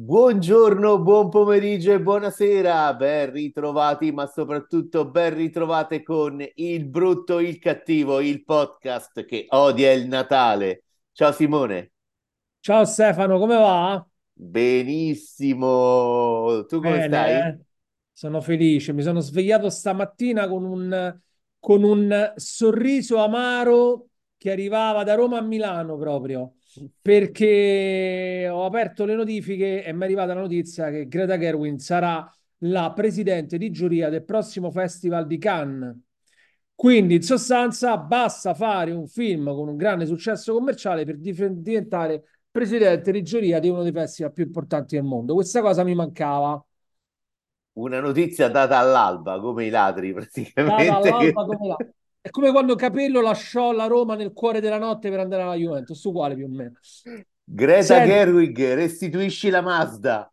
Buongiorno, buon pomeriggio e buonasera, ben ritrovati, ma soprattutto ben ritrovate con Il Brutto, il Cattivo, il podcast che odia il Natale. Ciao Simone. Ciao Stefano, come va? Benissimo, tu come Bene, stai? eh? Sono felice. Mi sono svegliato stamattina con un, con un sorriso amaro che arrivava da Roma a Milano proprio, perché ho aperto le notifiche e mi è arrivata la notizia che Greta Gerwig sarà la presidente di giuria del prossimo Festival di Cannes. Quindi, in sostanza, basta fare un film con un grande successo commerciale per diventare presidente di giuria di uno dei festival più importanti del mondo. Questa cosa mi mancava. Una notizia data all'alba, come i ladri Data praticamente. che- all'alba come là. È come quando Capello lasciò la Roma nel cuore della notte per andare alla Juventus, uguale più o meno. Greta Senti, Gerwig, restituisci la Mazda.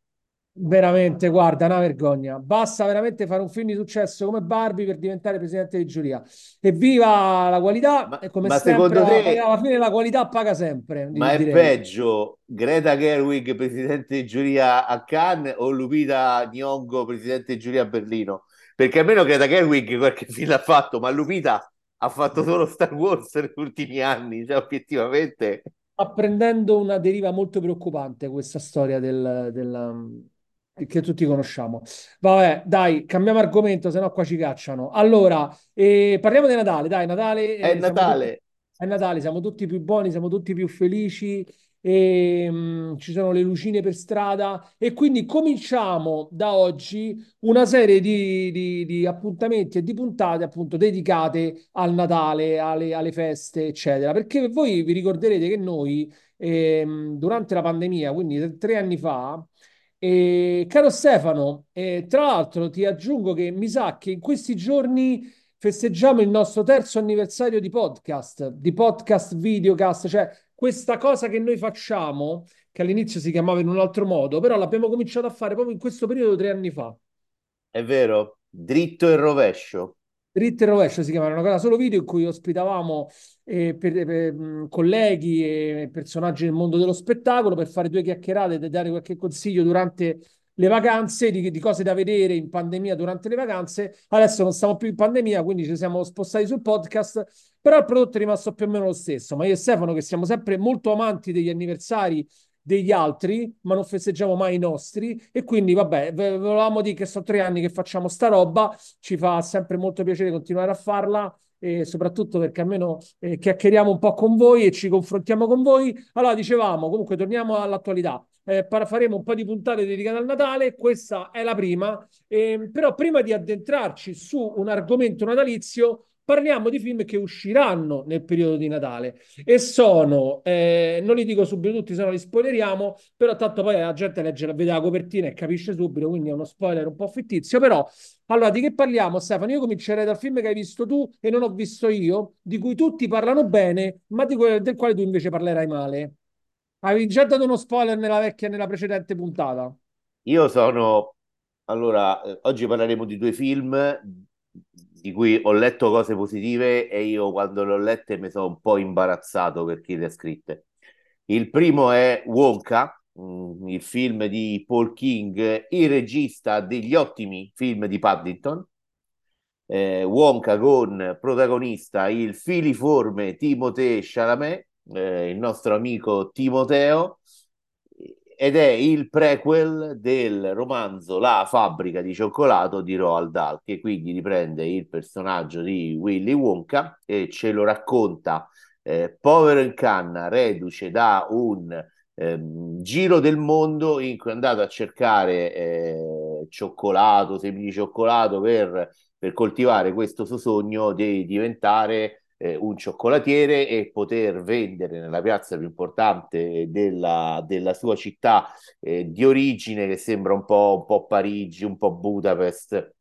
veramente, guarda, una vergogna. Basta veramente fare un film di successo come Barbie per diventare presidente di giuria. Evviva la qualità Ma, e come ma sempre, secondo te alla fine la qualità paga sempre, Ma è direi. peggio Greta Gerwig, presidente di giuria a Cannes, o Lupita Nyong'o, presidente di giuria a Berlino? Perché almeno Greta Gerwig qualche film l'ha fatto, ma Lupita ha fatto solo Star Wars negli ultimi anni, cioè obiettivamente. sta prendendo una deriva molto preoccupante questa storia del, del- che tutti conosciamo. Vabbè, dai, cambiamo argomento, sennò qua ci cacciano. Allora, eh, parliamo di Natale, dai, È Natale, eh, siamo tutti, Natale. è Natale, siamo tutti più buoni, siamo tutti più felici, e, mm, ci sono le lucine per strada e quindi cominciamo da oggi una serie di, di- di appuntamenti e di puntate appunto dedicate al Natale, alle, alle feste, eccetera. Perché voi vi ricorderete che noi ehm, durante la pandemia, quindi tre anni fa, e, caro Stefano, eh, tra l'altro ti aggiungo che mi sa che in questi giorni festeggiamo il nostro terzo anniversario di podcast, di podcast videocast, cioè questa cosa che noi facciamo, che all'inizio si chiamava in un altro modo, però l'abbiamo cominciato a fare proprio in questo periodo tre anni fa. È vero, dritto e rovescio. Dritto e rovescio si chiamava una cosa solo video in cui ospitavamo eh, per- per, mh, colleghi e personaggi del mondo dello spettacolo per fare due chiacchierate e dare qualche consiglio durante le vacanze di, di cose da vedere in pandemia durante le vacanze. Adesso non stiamo più in pandemia, quindi ci siamo spostati sul podcast, però il prodotto è rimasto più o meno lo stesso. Ma io e Stefano, che siamo sempre molto amanti degli anniversari degli altri, ma non festeggiamo mai i nostri. E quindi, vabbè, volevamo dire che sono tre anni che facciamo sta roba ci fa sempre molto piacere continuare a farla e soprattutto perché almeno eh, chiacchieriamo un po' con voi e ci confrontiamo con voi. Allora, dicevamo, comunque torniamo all'attualità. Eh, faremo un po' di puntate dedicate al Natale, questa è la prima, Eh, però prima di addentrarci su un argomento natalizio, parliamo di film che usciranno nel periodo di Natale e sono, eh, non li dico subito tutti, se no li spoileriamo, però tanto poi la gente legge, vede la copertina e capisce subito, quindi è uno spoiler un po' fittizio, però allora, di che parliamo, Stefano? Io comincerei dal film che hai visto tu e non ho visto io, di cui tutti parlano bene, ma que- del quale tu invece parlerai male. Avevi già dato uno spoiler nella vecchia, nella precedente puntata. Io sono... Allora, oggi parleremo di due film di cui ho letto cose positive e io quando le ho lette mi sono un po' imbarazzato per chi le ha scritte. Il primo è Wonka, mm, il film di Paul King, il regista degli ottimi film di Paddington. Eh, Wonka con protagonista il filiforme Timothée Chalamet, eh, il nostro amico Timoteo, ed è il prequel del romanzo La fabbrica di cioccolato di Roald Dahl, che quindi riprende il personaggio di Willy Wonka e ce lo racconta eh, povero in canna, reduce da un ehm, giro del mondo in cui è andato a cercare eh, cioccolato, semi di cioccolato per, per coltivare questo suo sogno di diventare eh, un cioccolatiere e poter vendere nella piazza più importante della, della sua città eh, di origine, che sembra un po', un po' Parigi, un po' Budapest,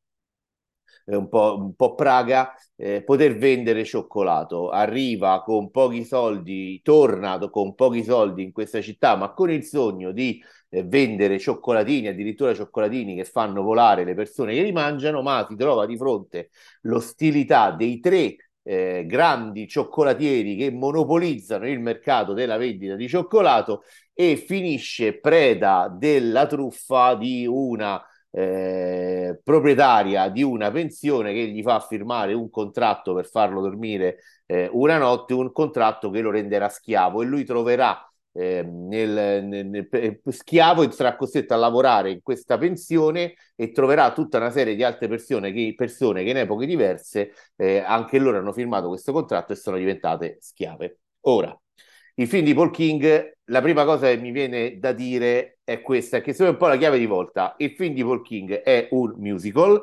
eh, un po', un po' Praga, eh, poter vendere cioccolato. Arriva con pochi soldi, torna con pochi soldi in questa città, ma con il sogno di eh, vendere cioccolatini, addirittura cioccolatini che fanno volare le persone che li mangiano, ma si trova di fronte l'ostilità dei tre eh, grandi cioccolatieri che monopolizzano il mercato della vendita di cioccolato e finisce preda della truffa di una eh, proprietaria di una pensione che gli fa firmare un contratto per farlo dormire eh, una notte, un contratto che lo renderà schiavo e lui troverà eh, nel, nel, nel, schiavo e sarà costretto a lavorare in questa pensione e troverà tutta una serie di altre persone che, persone che in epoche diverse eh, anche loro hanno firmato questo contratto e sono diventate schiave. Ora, il film di Paul King, la prima cosa che mi viene da dire è questa, che è un po' la chiave di volta. Il film di Paul King è un musical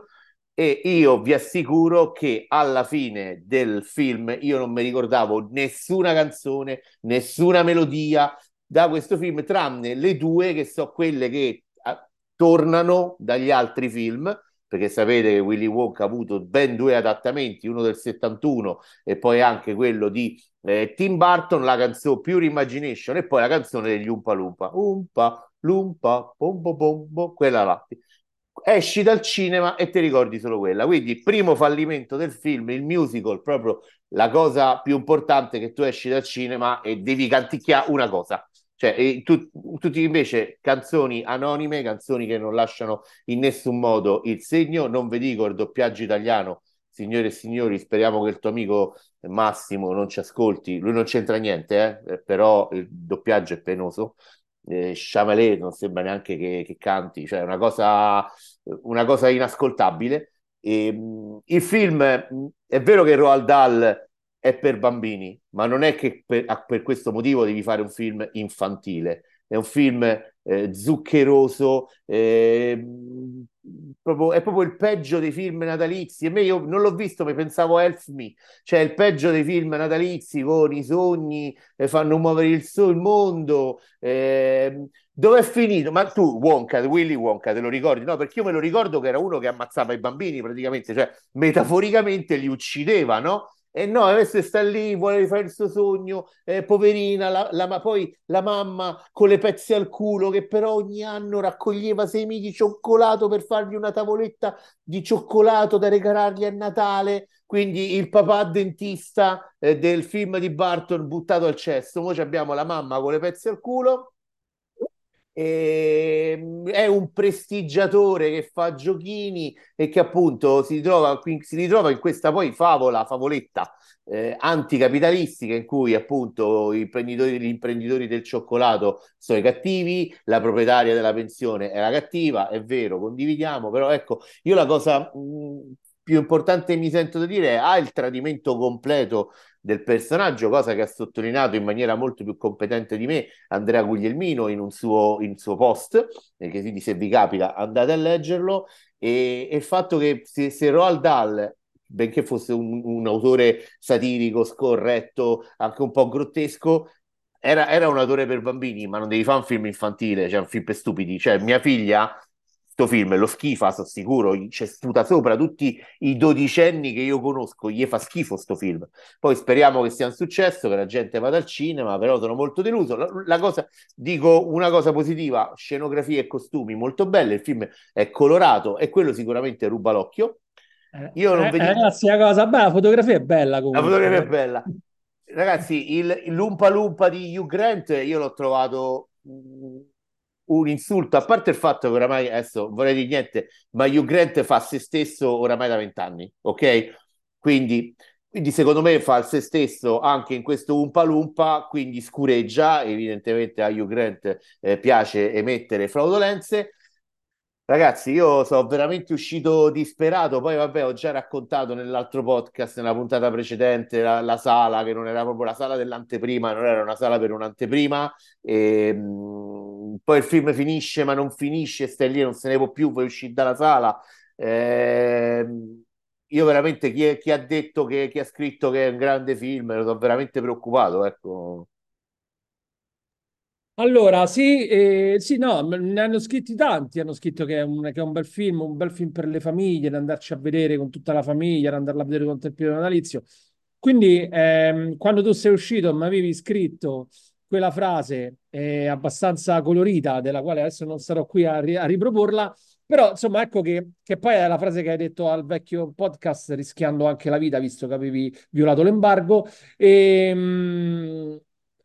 e io vi assicuro che alla fine del film io non mi ricordavo nessuna canzone, nessuna melodia da questo film, tranne le due che sono quelle che a, tornano dagli altri film perché sapete che Willy Wonka ha avuto ben due adattamenti, uno del 71 e poi anche quello di eh, Tim Burton, la canzone Pure Imagination e poi la canzone degli Umpa Lumpa. Umpa, Lumpa, Pombo Pombo, quella là. Esci dal cinema e ti ricordi solo quella. Quindi, primo fallimento del film, il musical, proprio la cosa più importante che tu esci dal cinema e devi canticchiare una cosa cioè, tu, tutti invece canzoni anonime, canzoni che non lasciano in nessun modo il segno. Non vi dico il doppiaggio italiano, signore e signori, speriamo che il tuo amico Massimo non ci ascolti. Lui non c'entra niente, eh? però il doppiaggio è penoso. Eh, Chamalet non sembra neanche che, che canti, cioè una cosa, una cosa inascoltabile. E, il film è vero che Roald Dahl è per bambini, ma non è che per, per questo motivo devi fare un film infantile. È un film eh, zuccheroso, eh, proprio, è proprio il peggio dei film natalizi. E me io non l'ho visto, ma pensavo Elf Me, cioè il peggio dei film natalizi con i sogni, eh, fanno muovere il, so- il mondo. Eh, dove è finito? Ma tu, Wonka, Willy Wonka, te lo ricordi? No, perché io me lo ricordo che era uno che ammazzava i bambini praticamente, cioè metaforicamente li uccideva, no? E no, adesso sta lì, vuole rifare il suo sogno, eh, poverina, la, la, poi la mamma con le pezze al culo che però ogni anno raccoglieva semi di cioccolato per fargli una tavoletta di cioccolato da regalargli a Natale. Quindi il papà dentista eh, del film di Barton buttato al cesso. Ora abbiamo la mamma con le pezze al culo e, ehm, è un prestigiatore che fa giochini e che appunto si ritrova, si ritrova in questa poi favola, favoletta eh, anticapitalistica in cui appunto gli imprenditori, gli imprenditori del cioccolato sono i cattivi, la proprietaria della pensione è la cattiva, è vero, condividiamo, però ecco, io la cosa mh, più importante mi sento da dire è ha il tradimento completo del personaggio, cosa che ha sottolineato in maniera molto più competente di me Andrea Guglielmino in un suo, in suo post, che quindi se vi capita andate a leggerlo, e, e il fatto che se, se Roald Dahl benché fosse un, un, autore satirico, scorretto, anche un po' grottesco, era, era, un autore per bambini, ma non devi fare un film infantile, cioè un film per stupidi. Cioè, mia figlia sto film lo schifa, sono sicuro, c'è sputa sopra tutti i dodicenni che io conosco, gli fa schifo sto film. Poi speriamo che sia un successo, che la gente vada al cinema, però sono molto deluso. La, la cosa, dico una cosa positiva, scenografie e costumi molto belle, il film è colorato e quello sicuramente ruba l'occhio. Eh, io non eh, vedo... Ragazzi, la cosa bella, la fotografia è bella comunque. La fotografia è bella. Ragazzi, il, il Lumpa Lumpa di Hugh Grant io l'ho trovato mm, un insulto, a parte il fatto che oramai, adesso vorrei dire niente, ma Hugh Grant fa se stesso oramai da vent'anni, ok? Quindi, quindi secondo me fa se stesso anche in questo Umpa Lumpa, quindi scureggia, evidentemente a Hugh Grant eh, piace emettere fraudolenze, Ragazzi, io sono veramente uscito disperato. Poi, vabbè, ho già raccontato nell'altro podcast, nella puntata precedente, la, la sala che non era proprio la sala dell'anteprima, non era una sala per un'anteprima. E, mh, mm, poi il film finisce, ma non finisce, stai lì, non se ne può più, vuoi uscire dalla sala. Eh, io veramente chi, è, chi ha detto che chi ha scritto che è un grande film, sono veramente preoccupato. Ecco. Allora, sì, eh, sì, no, ne hanno scritti tanti, hanno scritto che è, un, che è un bel film, un bel film per le famiglie, da andarci a vedere con tutta la famiglia, da andarla a vedere con il periodo natalizio. Quindi, ehm, quando tu sei uscito, mi avevi scritto quella frase eh, abbastanza colorita, della quale adesso non sarò qui a, ri- a riproporla, però insomma, ecco che, che, poi è la frase che hai detto al vecchio podcast, rischiando anche la vita, visto che avevi violato l'embargo. E, ehm,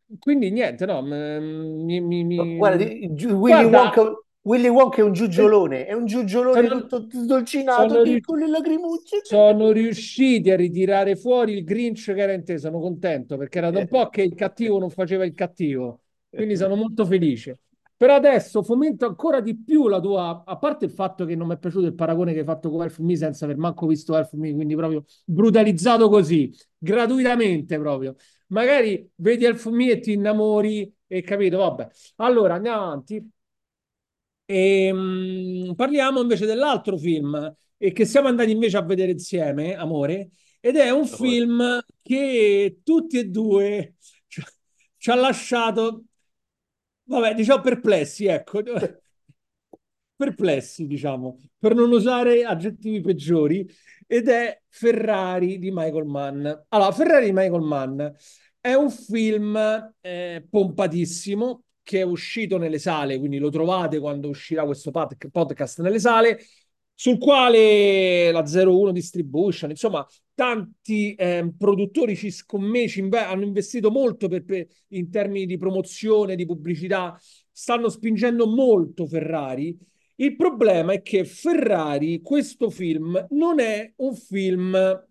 mh, quindi niente, no, mi, mi- Guarda, mi- Gi- Willy guarda, Wonka, Willy Wonka è un eh, giugiolone, è un giugiolone sono, tutto sdolcinato, sono riusciti piccole lagrimucce. sono riusciti a ritirare fuori il Grinch che era in te, sono contento perché era da un po' che il cattivo non faceva il cattivo, quindi sono molto felice. Per adesso fomento ancora di più la tua, a parte il fatto che non mi è piaciuto il paragone che hai fatto con Elf Me senza aver manco visto Elf Me, quindi proprio brutalizzato così, gratuitamente proprio. Magari vedi Elf Me e ti innamori e capito, vabbè. Allora andiamo avanti. E, mm, parliamo invece dell'altro film e che siamo andati invece a vedere insieme, Amore, ed è un film che tutti e due ci, ci ha lasciato, vabbè, diciamo perplessi, ecco, perplessi, diciamo, per non usare aggettivi peggiori, ed è Ferrari di Michael Mann. Allora, Ferrari di Michael Mann è un film eh, pompatissimo che è uscito nelle sale, quindi lo trovate quando uscirà questo pod- podcast nelle sale, sul quale la 01 Distribution, insomma, tanti eh, produttori ci scommesso, inve- hanno investito molto per, per- in termini di promozione, di pubblicità, stanno spingendo molto Ferrari. Il problema è che Ferrari, questo film, non è un film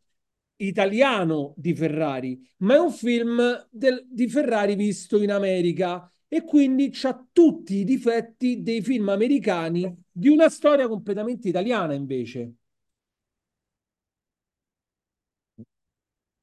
italiano di Ferrari, ma è un film del- di Ferrari visto in America e quindi c'ha tutti i difetti dei film americani di una storia completamente italiana invece.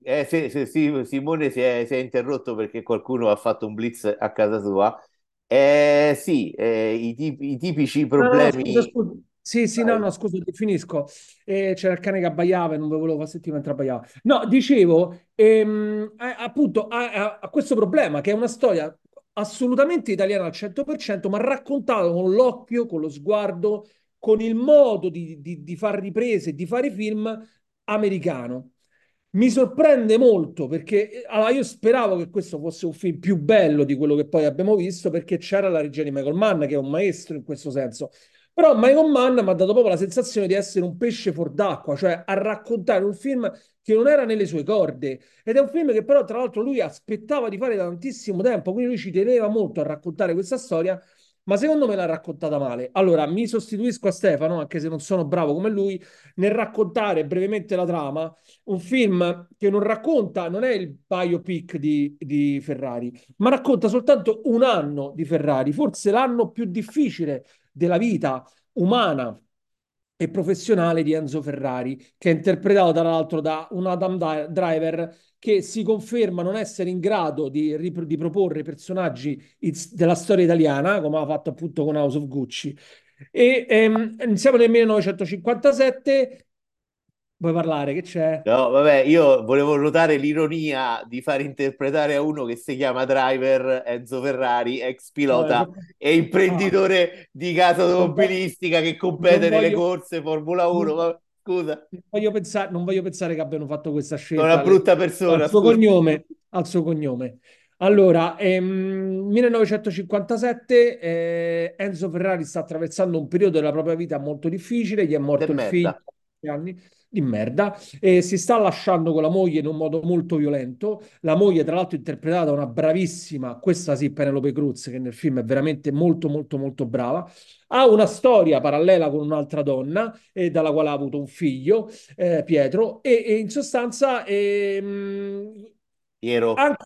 Eh, sì, sì, sì, Simone si è, si è interrotto perché qualcuno ha fatto un blitz a casa sua. Eh, sì, eh, i, tipi- i tipici No, no, no, scusa, problemi. scusa. Sì, sì, no, no, scusa, ti finisco. Eh, c'era il cane che abbaiava e non ve volevo far sentire mentre abbaiava. No, dicevo, ehm, eh, appunto, ha, ha- ha questo problema che è una storia assolutamente italiana al 100%, ma raccontata con l'occhio, con lo sguardo, con il modo di, di, di fare riprese, di fare film americano. Mi sorprende molto perché allora, io speravo che questo fosse un film più bello di quello che poi abbiamo visto perché c'era la regia di Michael Mann che è un maestro in questo senso. Però Michael Mann mi ha dato proprio la sensazione di essere un pesce fuor d'acqua, cioè a raccontare un film che non era nelle sue corde. Ed è un film che però tra l'altro lui aspettava di fare da tantissimo tempo, quindi lui ci teneva molto a raccontare questa storia, ma secondo me l'ha raccontata male. Allora mi sostituisco a Stefano, anche se non sono bravo come lui, nel raccontare brevemente la trama un film che non racconta, non è il biopic di, di Ferrari, ma racconta soltanto un anno di Ferrari, forse l'anno più difficile della vita umana e professionale di Enzo Ferrari, che è interpretato tra l'altro da un Adam Driver che si conferma non essere in grado di, ripro- di proporre personaggi della storia italiana, come ha fatto appunto con House of Gucci. E ehm, siamo nel 1957. Vuoi parlare? Che c'è? No, vabbè, io volevo notare l'ironia di far interpretare a uno che si chiama Driver Enzo Ferrari, ex No, pilota esatto. e Ah, imprenditore di casa non, vo- automobilistica che compete nelle voglio, corse Formula 1. non- Ma, scusa, non voglio pensare, non voglio pensare che abbiano fatto questa una scelta alle- brutta al persona, suo scusa. cognome. Al suo cognome. Allora, ehm, 1957, eh, Enzo Ferrari sta attraversando un periodo della propria vita molto difficile, gli è De morto il figlio merda. anni di merda e si sta lasciando con la moglie in un modo molto violento. La moglie, tra l'altro, interpretata da una bravissima, questa sì, Penelope Cruz, che nel film è veramente molto, molto, molto brava. Ha una storia parallela con un'altra donna, eh, dalla quale ha avuto un figlio, eh, Pietro, e, e in sostanza ehm, Piero, anche...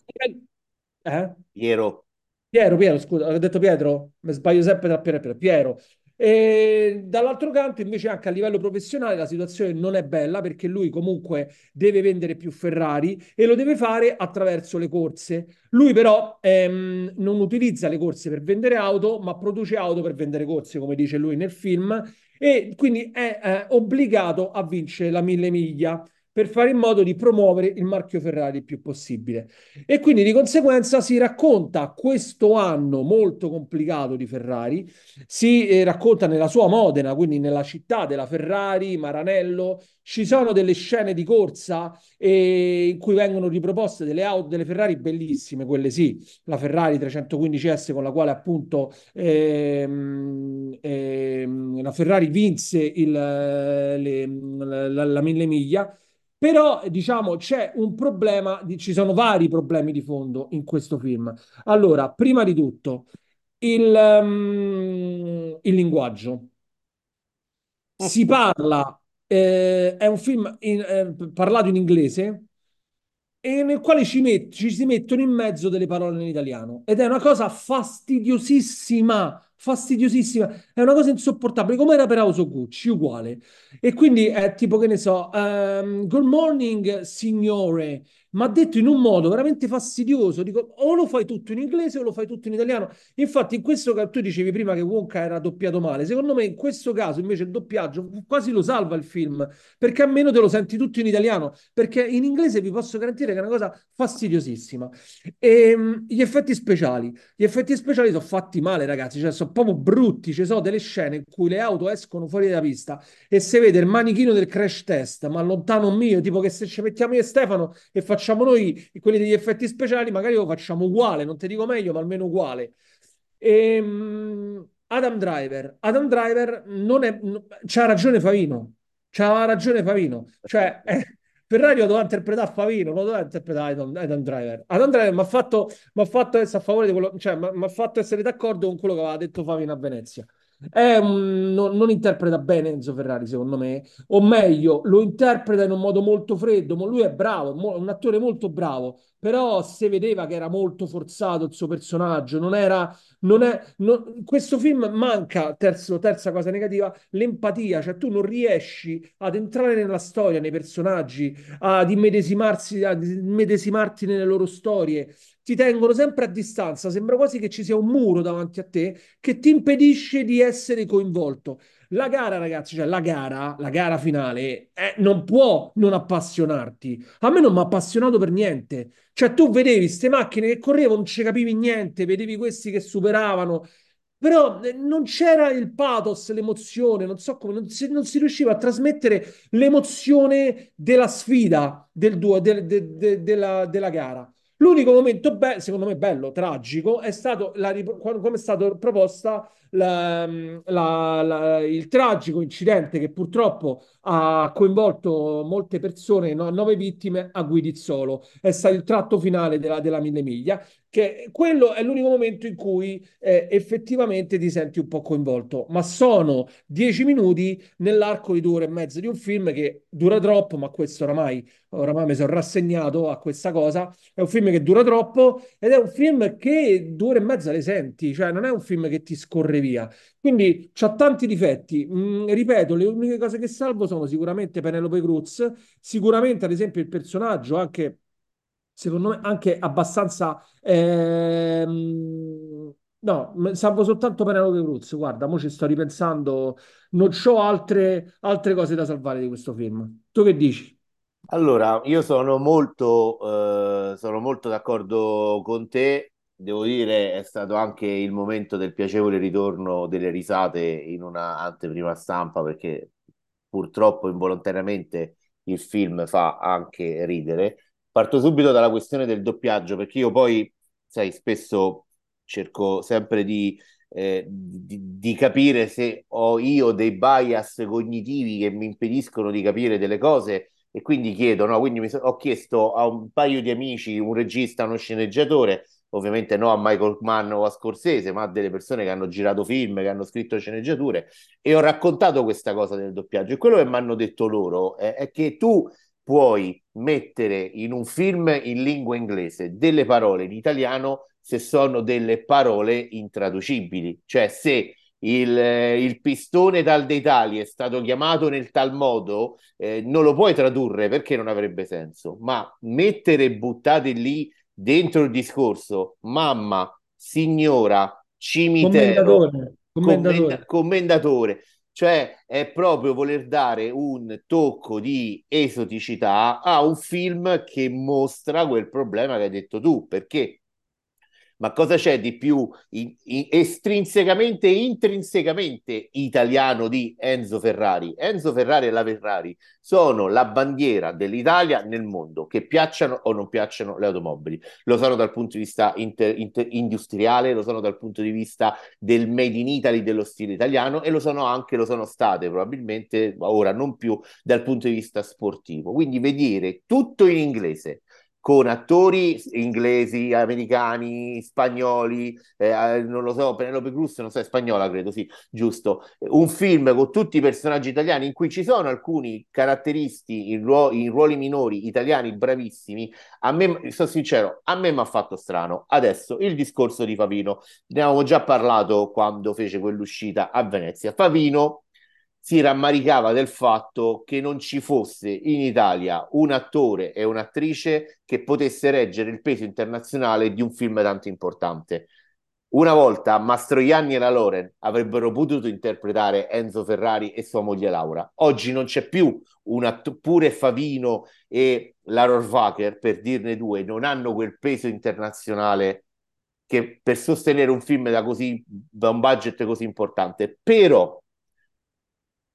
Eh? Piero, Piero, Piero, scusa, ho detto Pietro, mi sbaglio sempre tra Piero e Piero. Piero. E dall'altro canto, invece, anche a livello professionale la situazione non è bella perché lui comunque deve vendere più Ferrari e lo deve fare attraverso le corse. Lui però ehm, non utilizza le corse per vendere auto, ma produce auto per vendere corse, come dice lui nel film, e quindi è eh, obbligato a vincere la mille miglia per fare in modo di promuovere il marchio Ferrari il più possibile. E quindi di conseguenza si racconta questo anno molto complicato di Ferrari, si eh, racconta nella sua Modena, quindi nella città della Ferrari, Maranello, ci sono delle scene di corsa eh, in cui vengono riproposte delle auto, delle Ferrari bellissime, quelle sì, la Ferrari 315S con la quale appunto ehm, ehm, la Ferrari vinse il, le, la, la, la mille miglia Però, diciamo, c'è un problema, ci sono vari problemi di fondo in questo film. Allora, prima di tutto, il, um, il linguaggio. Si parla, eh, è un film in, eh, parlato in inglese e nel quale ci, met- ci si mettono in mezzo delle parole in italiano ed è una cosa fastidiosissima fastidiosissima, è una cosa insopportabile, come era per of Gucci, uguale. E quindi è tipo, che ne so, um, good morning, signore, ma detto in un modo veramente fastidioso. Dico, o lo fai tutto in inglese o lo fai tutto in italiano. Infatti, in questo caso, tu dicevi prima che Wonka era doppiato male. Secondo me, in questo caso, invece, il doppiaggio quasi lo salva il film, perché almeno te lo senti tutto in italiano. Perché in inglese vi posso garantire che è una cosa fastidiosissima. E um, gli effetti speciali, gli effetti speciali sono fatti male, ragazzi. Cioè, sono proprio brutti. Ci sono delle scene in cui le auto escono fuori dalla pista e si vede il manichino del crash test, ma lontano mio, tipo che se ci mettiamo io e Stefano e facciamo noi quelli degli effetti speciali, magari lo facciamo uguale, non ti dico meglio, ma almeno uguale. E, um, Adam Driver, Adam Driver non è, c'ha ragione Favino, c'ha ragione Favino, cioè eh, Ferrari lo doveva interpretare Favino, lo doveva interpretare Adam, Adam Driver. Adam Driver mi ha fatto, fatto essere a favore di quello, cioè mi ha fatto essere d'accordo con quello che aveva detto Favino a Venezia. Un, non, non, interpreta bene Enzo Ferrari, secondo me, o meglio, lo interpreta in un modo molto freddo. Ma lui è bravo, è un attore molto bravo, però si vedeva che era molto forzato il suo personaggio. Non era, non è, non, questo film manca, terzo, terza cosa negativa, l'empatia, cioè tu non riesci ad entrare nella storia, nei personaggi, ad immedesimarsi, ad immedesimarti nelle loro storie ti tengono sempre a distanza, sembra quasi che ci sia un muro davanti a te che ti impedisce di essere coinvolto. La gara, ragazzi, cioè la gara, la gara finale, eh, non può non appassionarti. A me non mi ha appassionato per niente. Cioè, tu vedevi queste macchine che correvano, non ci capivi niente, vedevi questi che superavano. Però eh, non c'era il pathos, l'emozione, non so come, non si, non si riusciva a trasmettere l'emozione della sfida del duo, del, de, de, della, della gara. L'unico momento, be- secondo me, bello, tragico, è stato la, come è stato proposta la, la, il tragico incidente che purtroppo ha coinvolto molte persone, no, nove vittime a Guidizzolo. È stato il tratto finale della, della Mille Miglia, che quello è l'unico momento in cui eh, effettivamente ti senti un po' coinvolto. Ma sono dieci minuti nell'arco di due ore e mezza di un film che dura troppo, ma questo oramai, oramai mi sono rassegnato a questa cosa. È un film che dura troppo ed è un film che due ore e mezza le senti, cioè non è un film che ti scorre via. Quindi c'ha tanti difetti. Mm, ripeto, le uniche cose che salvo sono sicuramente Penelope Cruz, sicuramente ad esempio il personaggio anche secondo me anche abbastanza ehm... no, salvo soltanto Penelope Cruz guarda, mo ci sto ripensando non ho altre, altre cose da salvare di questo film tu che dici? Allora, io sono molto, eh, sono molto d'accordo con te. Devo dire, è stato anche il momento del piacevole ritorno delle risate in una anteprima stampa, perché purtroppo involontariamente il film fa anche ridere. Parto subito dalla questione del doppiaggio, perché io poi, sai, spesso cerco sempre di eh, di, di, capire se ho io dei bias cognitivi che mi impediscono di capire delle cose e quindi chiedo, no? Quindi mi ho chiesto a un paio di amici, un regista, uno sceneggiatore, ovviamente no a Michael Mann o a Scorsese, ma a delle persone che hanno girato film, che hanno scritto sceneggiature, e ho raccontato questa cosa del doppiaggio. E quello che mi hanno detto loro è, è che tu puoi mettere in un film in lingua inglese delle parole in italiano se sono delle parole intraducibili, cioè se il, il, pistone tal dei tali è stato chiamato nel tal modo, eh, non lo puoi tradurre perché non avrebbe senso, ma mettere buttate lì dentro il discorso mamma, signora, cimitero, commendatore, commendatore. commendatore cioè è proprio voler dare un tocco di esoticità a un film che mostra quel problema che hai detto tu, perché ma cosa c'è di più in, in, estrinsecamente e intrinsecamente italiano di Enzo Ferrari? Enzo Ferrari e la Ferrari sono la bandiera dell'Italia nel mondo, che piacciono o non piacciono le automobili. Lo sono dal punto di vista inter, inter, industriale, lo sono dal punto di vista del made in Italy, dello stile italiano e lo sono anche, lo sono state probabilmente ora non più dal punto di vista sportivo. Quindi vedere tutto in inglese con attori inglesi, americani, spagnoli, eh, non lo so, Penelope Cruz, non so, è spagnola credo, sì, giusto. Un film con tutti i personaggi italiani in cui ci sono alcuni caratteristi in, ruo- in ruoli minori italiani bravissimi. A me, sono sincero, a me mi ha fatto strano. Adesso il discorso di Favino, ne avevamo già parlato quando fece quell'uscita a Venezia. Favino si rammaricava del fatto che non ci fosse in Italia un attore e un'attrice che potesse reggere il peso internazionale di un film tanto importante. Una volta Mastroianni e la Loren avrebbero potuto interpretare Enzo Ferrari e sua moglie Laura. Oggi non c'è più un att- pure Favino e la Rohrwacher, per dirne due, non hanno quel peso internazionale che per sostenere un film da, così, da un budget così importante. Però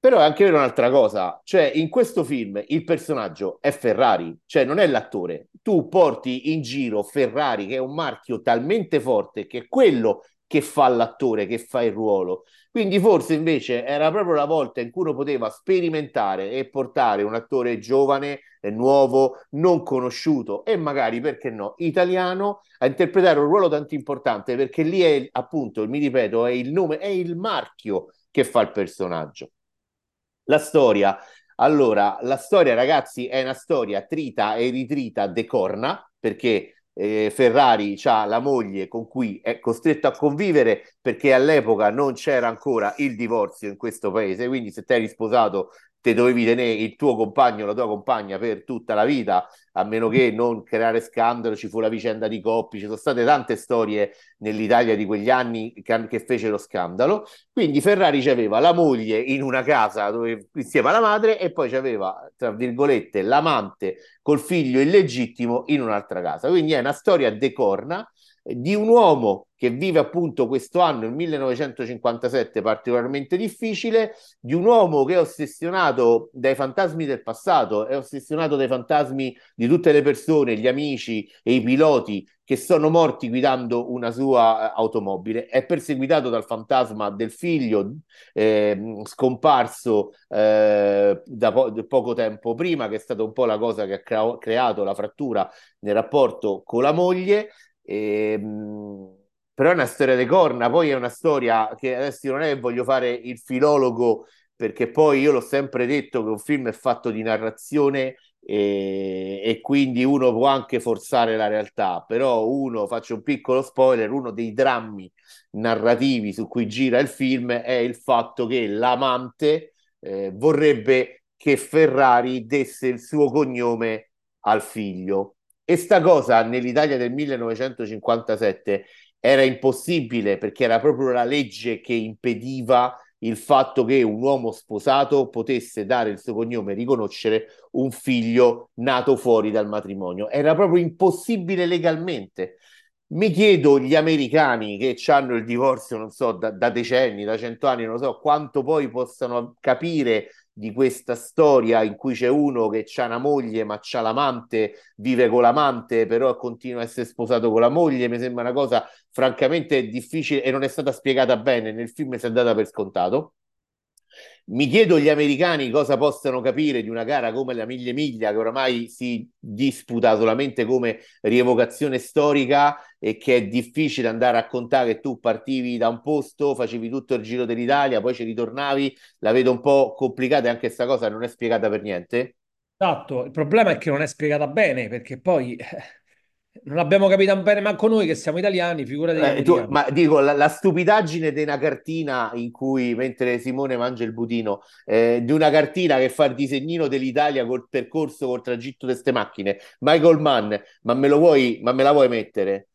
però è anche vero un'altra cosa, cioè in questo film il personaggio è Ferrari, cioè non è l'attore. Tu porti in giro Ferrari, che è un marchio talmente forte che è quello che fa l'attore, che fa il ruolo. Quindi forse invece era proprio la volta in cui uno poteva sperimentare e portare un attore giovane, nuovo, non conosciuto e magari, perché no, italiano a interpretare un ruolo tanto importante, perché lì è appunto, mi ripeto, è il nome, è il marchio che fa il personaggio. La storia. Allora, la storia, ragazzi, è una storia trita e ritrita de corna, perché eh, Ferrari ha la moglie con cui è costretto a convivere perché all'epoca non c'era ancora il divorzio in questo paese, quindi se ti eri sposato te dovevi tenere il tuo compagno, la tua compagna per tutta la vita, a meno che non creare scandalo, ci fu la vicenda di Coppi, ci sono state tante storie nell'Italia di quegli anni che, che fece lo scandalo. Quindi Ferrari aveva la moglie in una casa dove, insieme alla madre e poi aveva, tra virgolette, l'amante col figlio illegittimo in un'altra casa. Quindi è una storia decorna di un uomo che vive appunto questo anno, il 1957, particolarmente difficile, di un uomo che è ossessionato dai fantasmi del passato, è ossessionato dai fantasmi di tutte le persone, gli amici e i piloti che sono morti guidando una sua eh, automobile, è perseguitato dal fantasma del figlio eh, scomparso eh, da po- poco tempo prima, che è stata un po' la cosa che ha crea- creato la frattura nel rapporto con la moglie e, ehm, però è una storia di corna, poi è una storia che adesso non è che voglio fare il filologo, perché poi io l'ho sempre detto che un film è fatto di narrazione e, e, quindi uno può anche forzare la realtà, però uno, faccio un piccolo spoiler, uno dei drammi narrativi su cui gira il film è il fatto che l'amante eh, vorrebbe che Ferrari desse il suo cognome al figlio e sta cosa nell'Italia del 1957 era impossibile perché era proprio la legge che impediva il fatto che un uomo sposato potesse dare il suo cognome e riconoscere un figlio nato fuori dal matrimonio. Era proprio impossibile legalmente. Mi chiedo gli americani che hanno il divorzio, non so, da, da decenni, da cento anni, non so quanto poi possano capire di questa storia in cui c'è uno che ha una moglie ma c'ha l'amante, vive con l'amante, però continua a essere sposato con la moglie, mi sembra una cosa francamente difficile e non è stata spiegata bene, nel film si è data per scontato. Mi chiedo gli americani cosa possano capire di una gara come la Miglia Miglia, che oramai si disputa solamente come rievocazione storica e che è difficile andare a raccontare che tu partivi da un posto, facevi tutto il giro dell'Italia, poi ci ritornavi. La vedo un po' complicata e anche questa cosa non è spiegata per niente. Esatto, il problema è che non è spiegata bene perché poi non abbiamo capito bene manco noi che siamo italiani, figurati eh, tu, Ma dico, la, la, stupidaggine di una cartina in cui, mentre Simone mangia il budino, eh, di una cartina che fa il disegnino dell'Italia col percorso, col tragitto di queste macchine, Michael Mann, ma me lo vuoi, ma me la vuoi mettere?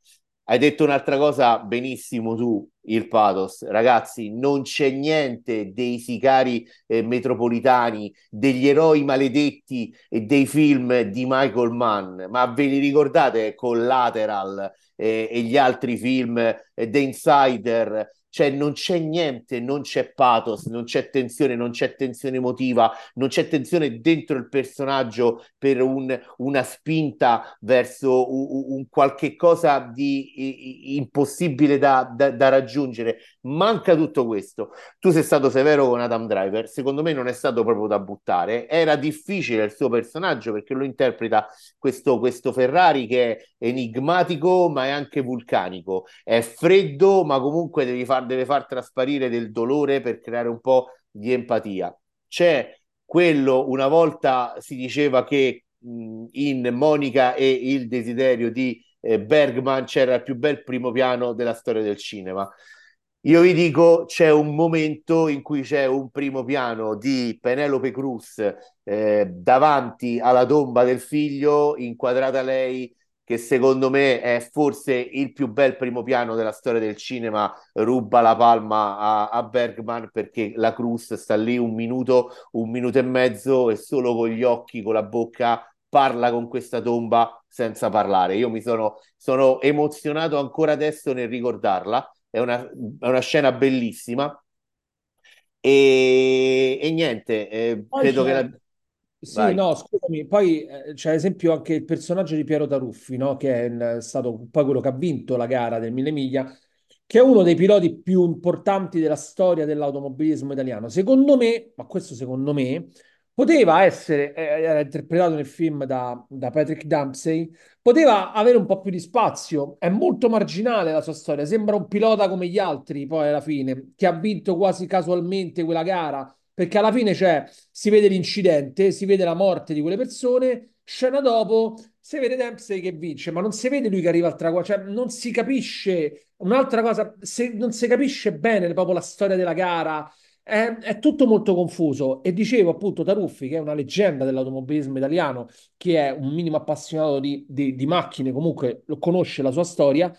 Hai detto un'altra cosa benissimo tu, il pathos. Ragazzi, non c'è niente dei sicari eh, metropolitani, degli eroi maledetti e dei film di Michael Mann. Ma ve li ricordate Collateral, e, e gli altri film, eh, The Insider, cioè non c'è niente, non c'è pathos, non c'è tensione, non c'è tensione emotiva, non c'è tensione dentro il personaggio per un, una spinta verso un, un qualche cosa di impossibile da, da, da, raggiungere. Manca tutto questo. Tu sei stato severo con Adam Driver, secondo me non è stato proprio da buttare. Era difficile il suo personaggio perché lo interpreta questo, questo Ferrari che è enigmatico ma è anche vulcanico. È freddo ma comunque devi fare far, deve far trasparire del dolore per creare un po' di empatia. C'è quello, una volta si diceva che mh, in Monica e il desiderio di eh, Bergman c'era il più bel primo piano della storia del cinema. Io vi dico, c'è un momento in cui c'è un primo piano di Penelope Cruz eh, davanti alla tomba del figlio, inquadrata lei che secondo me è forse il più bel primo piano della storia del cinema, ruba la palma a, a Bergman perché la Cruz sta lì un minuto, un minuto e mezzo e solo con gli occhi, con la bocca parla con questa tomba senza parlare. Io mi sono, sono emozionato ancora adesso nel ricordarla, è una, è una scena bellissima. E, e niente, eh, credo che la, sì, Vai. no, scusami, poi eh, c'è ad esempio anche il personaggio di Piero Taruffi, no? Che è eh, stato poi quello che ha vinto la gara del Mille Miglia, che è uno dei piloti più importanti della storia dell'automobilismo italiano. Secondo me, ma questo secondo me, poteva essere, eh, era interpretato nel film da, da Patrick Dempsey, poteva avere un po' più di spazio, è molto marginale la sua storia, sembra un pilota come gli altri poi alla fine, che ha vinto quasi casualmente quella gara perché alla fine c'è, si vede l'incidente, si vede la morte di quelle persone, scena dopo si vede Dempsey che vince, ma non si vede lui che arriva al traguardo, cioè non si capisce, un'altra cosa, se, non si capisce bene proprio la storia della gara, è, è, tutto molto confuso. E dicevo appunto Taruffi che è una leggenda dell'automobilismo italiano, che è un minimo appassionato di, di, di macchine, comunque lo conosce la sua storia,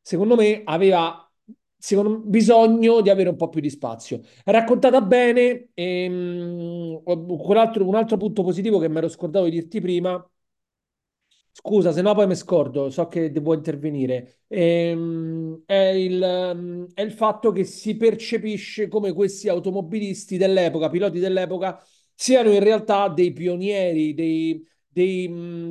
secondo me aveva secondo me, bisogno di avere un po' più di spazio. Raccontata bene, e, um, un altro punto positivo che mi ero scordato di dirti prima, scusa se no poi mi scordo, so che devo intervenire, ehm, è, il, um, è il fatto che si percepisce come questi automobilisti dell'epoca, piloti dell'epoca, siano in realtà dei pionieri, dei dei,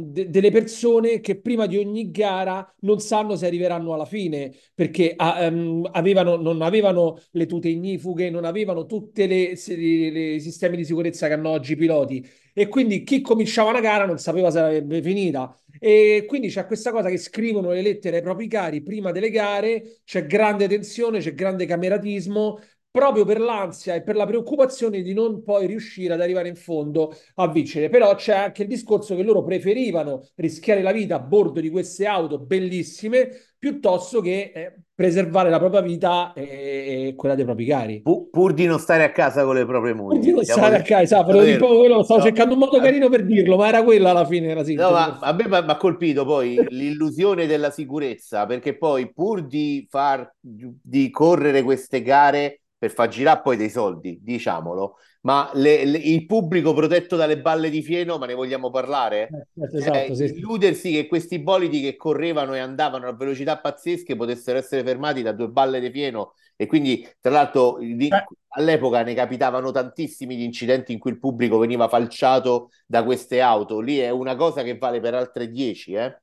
de, delle persone che prima di ogni gara non sanno se arriveranno alla fine perché um, avevano, non avevano le tute ignifughe, non avevano tutti i sistemi di sicurezza che hanno oggi i piloti. E quindi chi cominciava una gara non sapeva se sarebbe finita. E quindi c'è questa cosa che scrivono le lettere ai propri cari prima delle gare, c'è grande tensione, c'è grande cameratismo proprio per l'ansia e per la preoccupazione di non poi riuscire ad arrivare in fondo a vincere. Però c'è anche il discorso che loro preferivano rischiare la vita a bordo di queste auto bellissime piuttosto che eh, preservare la propria vita e, e, quella dei propri cari. Pur, pur, di non stare a casa con le proprie mogli. Pur di non stare a casa, esatto, quello, stavo no. cercando un modo carino per dirlo, ma era quella alla fine la no, ma, a me mi ha colpito poi l'illusione della sicurezza, perché poi pur di far di correre queste gare per far girare poi dei soldi, diciamolo, ma le, le, il pubblico protetto dalle balle di fieno, ma ne vogliamo parlare? Eh, certo, esatto, eh, sì. Illudersi che questi bolidi che correvano e andavano a velocità pazzesche potessero essere fermati da due balle di fieno e quindi tra l'altro di, all'epoca ne capitavano tantissimi gli incidenti in cui il pubblico veniva falciato da queste auto, lì è una cosa che vale per altre dieci, eh?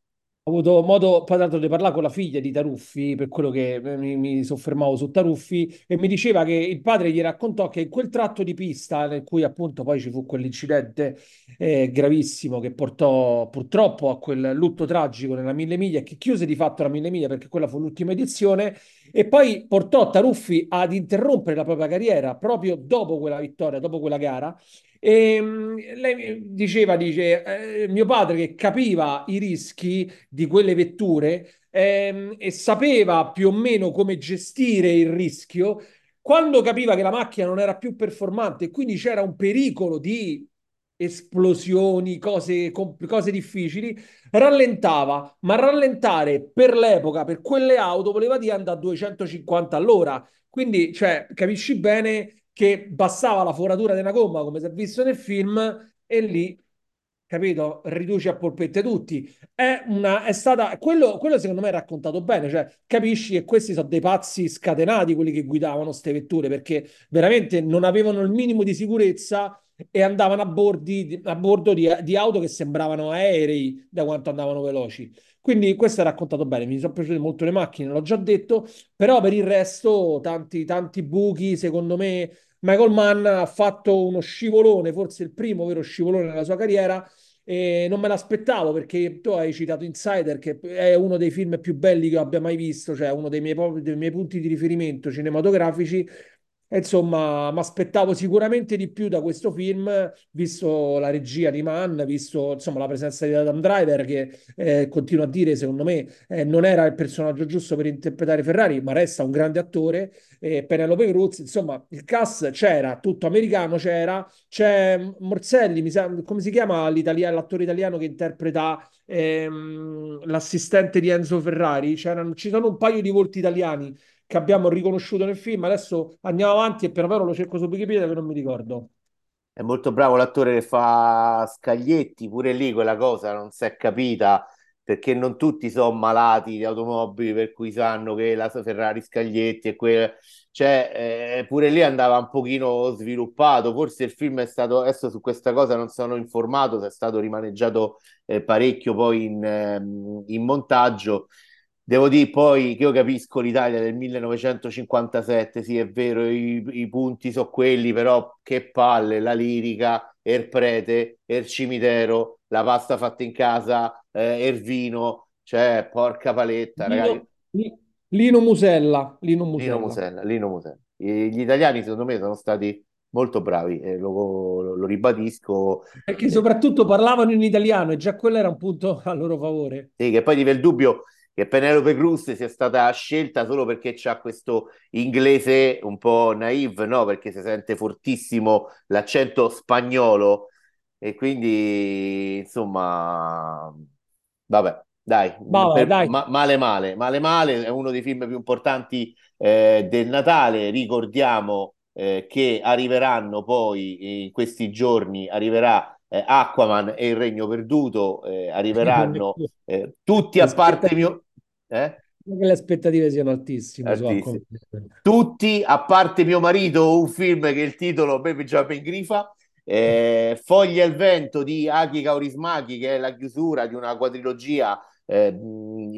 Ho avuto modo, poi tanto di parlare con la figlia di Taruffi, per quello che mi, mi, soffermavo su Taruffi, e mi diceva che il padre gli raccontò che in quel tratto di pista, nel cui appunto poi ci fu quell'incidente eh, gravissimo che portò purtroppo a quel lutto tragico nella Mille Miglia, che chiuse di fatto la Mille Miglia perché quella fu l'ultima edizione, e poi portò Taruffi ad interrompere la propria carriera proprio dopo quella vittoria, dopo quella gara, e ehm, lei diceva, dice, eh, mio padre che capiva i rischi di quelle vetture ehm, e sapeva più o meno come gestire il rischio, quando capiva che la macchina non era più performante e quindi c'era un pericolo di esplosioni, cose, cose difficili, rallentava, ma rallentare per l'epoca, per quelle auto, voleva dire andare a 250 all'ora. Quindi, cioè, capisci bene che bastava la foratura una gomma, come si è visto nel film, e lì capito? Riduci a polpette tutti. È, una, è stata, quello, quello secondo me è raccontato bene, cioè capisci che questi sono dei pazzi scatenati quelli che guidavano queste vetture perché veramente non avevano il minimo di sicurezza e andavano a, bordi, a bordo di, di auto che sembravano aerei da quanto andavano veloci. Quindi questo è raccontato bene, mi sono piaciute molto le macchine, l'ho già detto, però per il resto tanti, tanti buchi, secondo me Michael Mann ha fatto uno scivolone, forse il primo vero scivolone nella sua carriera, e non me l'aspettavo perché tu hai citato Insider, che è uno dei film più belli che abbia mai visto, cioè uno dei miei, dei miei punti di riferimento cinematografici, insomma, mi aspettavo sicuramente di più da questo film, visto la regia di Mann, visto insomma, la presenza di Adam Driver, che eh, continuo a dire, secondo me, eh, non era il personaggio giusto per interpretare Ferrari, ma resta un grande attore. Eh, Penelope Cruz, insomma, il cast c'era, tutto americano c'era. C'è Morselli, mi sa, come si chiama l'attore italiano che interpreta ehm, l'assistente di Enzo Ferrari? C'erano, ci sono un paio di volti italiani che abbiamo riconosciuto nel film. Adesso andiamo avanti e per vero lo cerco su Wikipedia che non mi ricordo. È molto bravo l'attore che fa Scaglietti, pure lì quella cosa non si è capita perché non tutti sono malati di automobili per cui sanno che la Ferrari Scaglietti e quella cioè eh, pure lì andava un pochino sviluppato forse il film è stato adesso su questa cosa non sono informato se è stato rimaneggiato eh, parecchio poi in, eh, in montaggio Devo dire poi che io capisco l'Italia del 1957, sì è vero, i, i punti sono quelli, però che palle, la lirica, il prete, il cimitero, la pasta fatta in casa, eh, il vino, cioè porca paletta, Lino, ragazzi. Lino Musella, Lino Musella. Lino Musella, Lino Musella. Gli italiani secondo me sono stati molto bravi, eh, lo, lo, lo, ribadisco. Perché soprattutto parlavano in italiano e già quello era un punto a loro favore. Sì, che poi ti il dubbio che Penelope Cruz sia stata scelta solo perché c'ha questo inglese un po' naive, no? Perché si sente fortissimo l'accento spagnolo e quindi insomma, vabbè, dai, vabbè, per, dai. Ma, male male, male male, è uno dei film più importanti eh, del Natale, ricordiamo eh, che arriveranno poi in questi giorni, arriverà eh, Aquaman e il Regno Perduto, eh, arriveranno eh, tutti a parte mio eh? Che le aspettative siano altissime. altissime. Tutti, a parte mio marito, un film che il titolo Baby Jump in grifa. Eh, Foglia al vento di Aki Kaurismaki, che è la chiusura di una quadrilogia eh,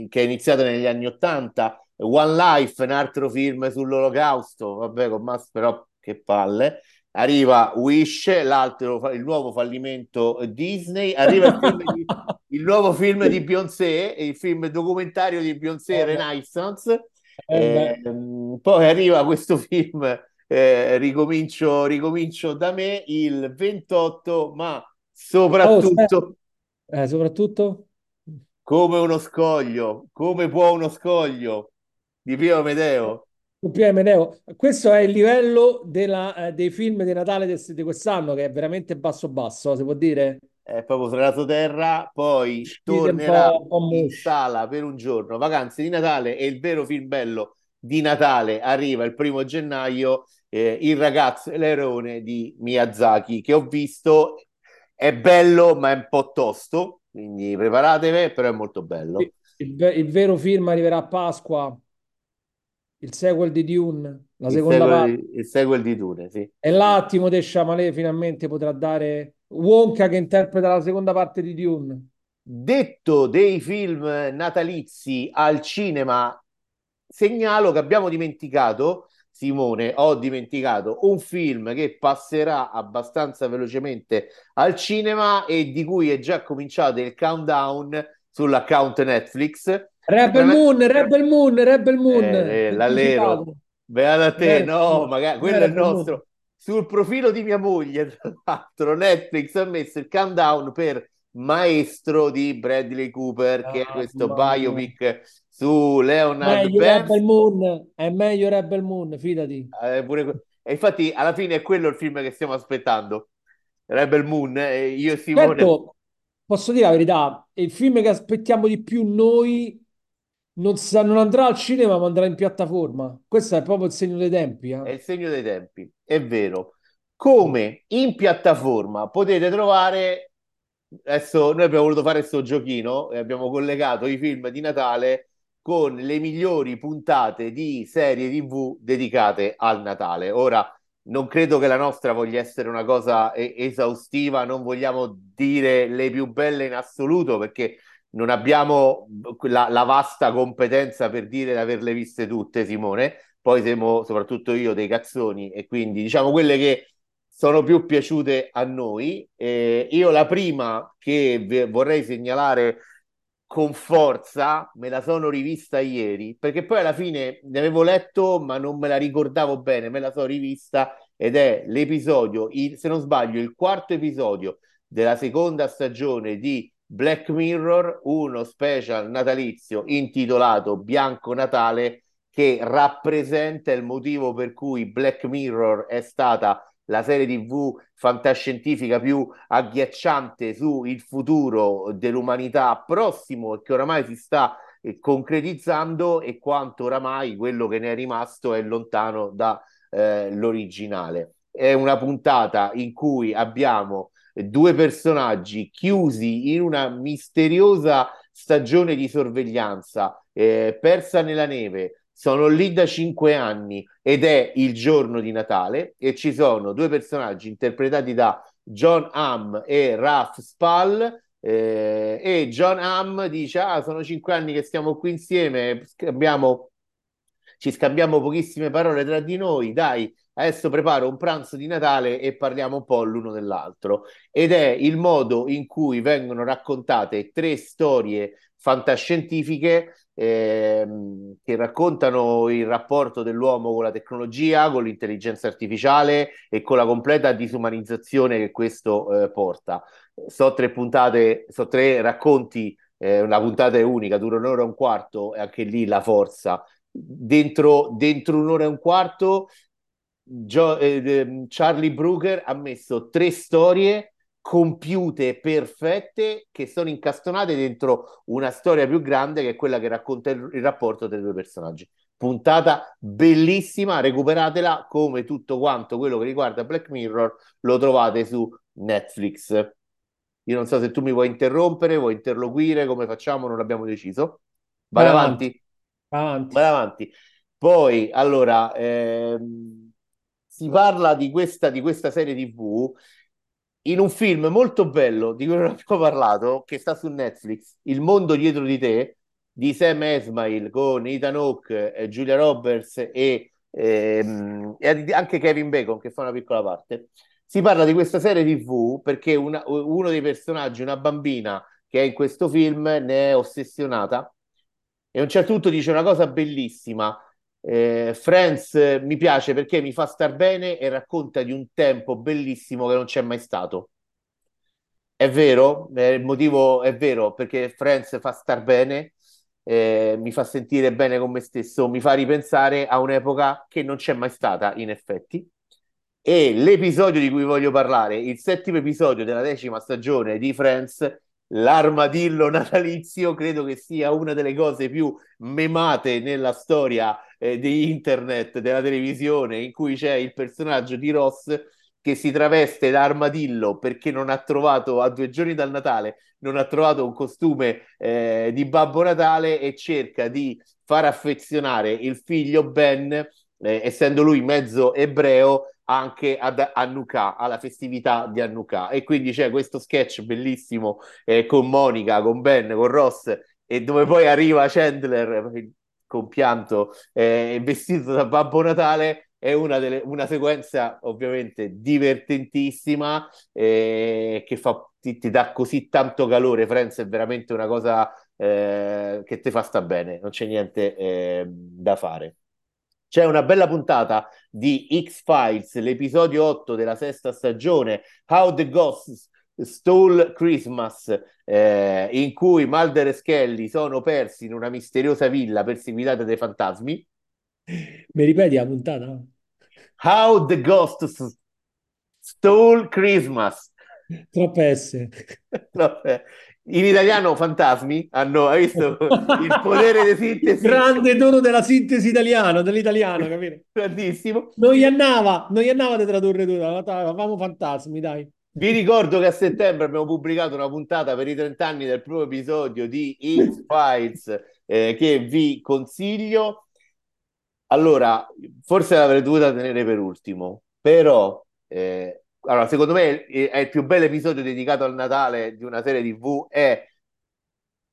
che è iniziata negli anni Ottanta. One Life, un altro film sull'olocausto, vabbè, con Mas, però che palle arriva Wish, l'altro, il nuovo fallimento Disney, arriva il, film di, il nuovo film di Beyoncé, il film documentario di Beyoncé eh Renaissance, eh, eh, poi arriva questo film eh, ricomincio, ricomincio da me il 28, ma soprattutto... Oh, eh, soprattutto? Come uno scoglio, come può uno scoglio di Pio Medeo Medeo. Questo è il livello della, eh, dei film di Natale del, di quest'anno, che è veramente basso basso, si può dire? È proprio sulla terra, poi tornerà un po', in sala per un giorno, vacanze di Natale e il vero film bello di Natale arriva il primo gennaio, eh, Il ragazzo e l'erone di Miyazaki, che ho visto, è bello ma è un po' tosto, quindi preparatevi, però è molto bello. Il, il, il vero film arriverà a Pasqua il sequel di Dune, la il seconda parte. Di, il sequel di Dune, sì. E l'attimo di Chalamet finalmente potrà dare Wonka che interpreta la seconda parte di Dune. Detto dei film natalizi al cinema, segnalo che abbiamo dimenticato, Simone, ho dimenticato un film che passerà abbastanza velocemente al cinema e di cui è già cominciato il countdown sull'account Netflix Rebel Moon, Rebel Moon, Rebel Moon. Eh, eh, l'allero. Beata te, eh, no, magari quello è il nostro. Sul profilo di mia moglie, tra l'altro, Netflix ha messo il countdown per Maestro di Bradley Cooper, ah, che è ah, questo biopic su Leonard meglio Rebel Moon, è meglio Rebel Moon, fidati. Eh, pure... E infatti, alla fine è quello il film che stiamo aspettando. Rebel Moon, eh, io e Simone... Certo, posso dire la verità, il film che aspettiamo di più noi non, sa, non, andrà al cinema, ma andrà in piattaforma. Questo è proprio il segno dei tempi. Eh? È il segno dei tempi, è vero. Come in piattaforma potete trovare adesso noi abbiamo voluto fare questo giochino e abbiamo collegato i film di Natale con le migliori puntate di serie TV dedicate al Natale. Ora, non credo che la nostra voglia essere una cosa esaustiva, non vogliamo dire le più belle in assoluto perché non abbiamo la, la vasta competenza per dire di averle viste tutte, Simone. Poi siamo soprattutto io dei cazzoni e quindi diciamo quelle che sono più piaciute a noi. Eh, io la prima che vorrei segnalare con forza, me la sono rivista ieri, perché poi alla fine ne avevo letto, ma non me la ricordavo bene, me la sono rivista ed è l'episodio, il, se non sbaglio, il quarto episodio della seconda stagione di Black Mirror, uno special natalizio intitolato Bianco Natale, che rappresenta il motivo per cui Black Mirror è stata la serie TV fantascientifica più agghiacciante sul futuro dell'umanità prossimo e che oramai si sta eh, concretizzando e quanto oramai quello che ne è rimasto è lontano dall'originale. Eh, è una puntata in cui abbiamo due personaggi chiusi in una misteriosa stagione di sorveglianza eh, persa nella neve. Sono lì da cinque anni ed è il giorno di Natale e ci sono due personaggi interpretati da John Hamm e Ralph Spall eh, e John Hamm dice ah sono cinque anni che stiamo qui insieme scambiamo, ci scambiamo pochissime parole tra di noi dai adesso preparo un pranzo di Natale e parliamo un po' l'uno dell'altro ed è il modo in cui vengono raccontate tre storie fantascientifiche ehm, che raccontano il rapporto dell'uomo con la tecnologia, con l'intelligenza artificiale e con la completa disumanizzazione che questo eh, porta. So tre puntate, so tre racconti, eh, una puntata è unica, dura un'ora e un quarto, e anche lì la forza. Dentro, dentro un'ora e un quarto, Gio, eh, Charlie Brooker ha messo tre storie compiute, perfette, che sono incastonate dentro una storia più grande che è quella che racconta il, il rapporto tra i due personaggi. Puntata bellissima, recuperatela come tutto quanto quello che riguarda Black Mirror lo trovate su Netflix. Io non so se tu mi vuoi interrompere, vuoi interloquire, come facciamo, non l'abbiamo deciso. Vai, Vai avanti. avanti. Vai avanti. Poi, allora, ehm, si parla di questa, di questa serie TV in un film molto bello di cui non abbiamo parlato, che sta su Netflix, Il mondo dietro di te, di Sam Esmail con Ethan Hawke, eh, Julia Roberts e, ehm, e, anche Kevin Bacon che fa una piccola parte. Si parla di questa serie TV perché una, uno dei personaggi, una bambina che è in questo film, ne è ossessionata e a un certo punto dice una cosa bellissima eh, Friends mi piace perché mi fa star bene e racconta di un tempo bellissimo che non c'è mai stato. È vero, eh, il motivo è vero perché Friends fa star bene, eh, mi fa sentire bene con me stesso, mi fa ripensare a un'epoca che non c'è mai stata in effetti. E l'episodio di cui voglio parlare, il settimo episodio della decima stagione di Friends, l'armadillo natalizio, credo che sia una delle cose più memate nella storia eh, di internet, della televisione, in cui c'è il personaggio di Ross che si traveste da armadillo perché non ha trovato, a due giorni dal Natale, non ha trovato un costume eh, di Babbo Natale e cerca di far affezionare il figlio Ben, eh, essendo lui mezzo ebreo, anche ad Hanukkah, alla festività di Hanukkah. E quindi c'è questo sketch bellissimo eh, con Monica, con Ben, con Ross, e dove poi arriva Chandler, compianto eh, vestito da Babbo Natale è una, delle, una sequenza ovviamente divertentissima eh, che fa, ti, ti, dà così tanto calore. Friends è veramente una cosa eh, che ti fa sta bene non c'è niente eh, da fare. C'è una bella puntata di X-Files, l'episodio 8 della sesta stagione, How the Ghosts Stole Christmas, eh, in cui Mulder e Skelly sono persi in una misteriosa villa perseguitata dai fantasmi. Mi ripeti la puntata? How the Ghost Stole Christmas. Troppe S. Troppe. In italiano fantasmi hanno hai visto il potere di sintesi. Grande dono della sintesi italiano, dell'italiano, capito? Grandissimo. Non gli andava, non gli andava di tradurre tutto, facciamo fantasmi, dai. Vi ricordo che a settembre abbiamo pubblicato una puntata per i 30 anni del primo episodio di X-Files eh, che vi consiglio. Allora, forse l'avrei dovuta tenere per ultimo, però eh, allora, secondo me è il più bello episodio dedicato al Natale di una serie TV è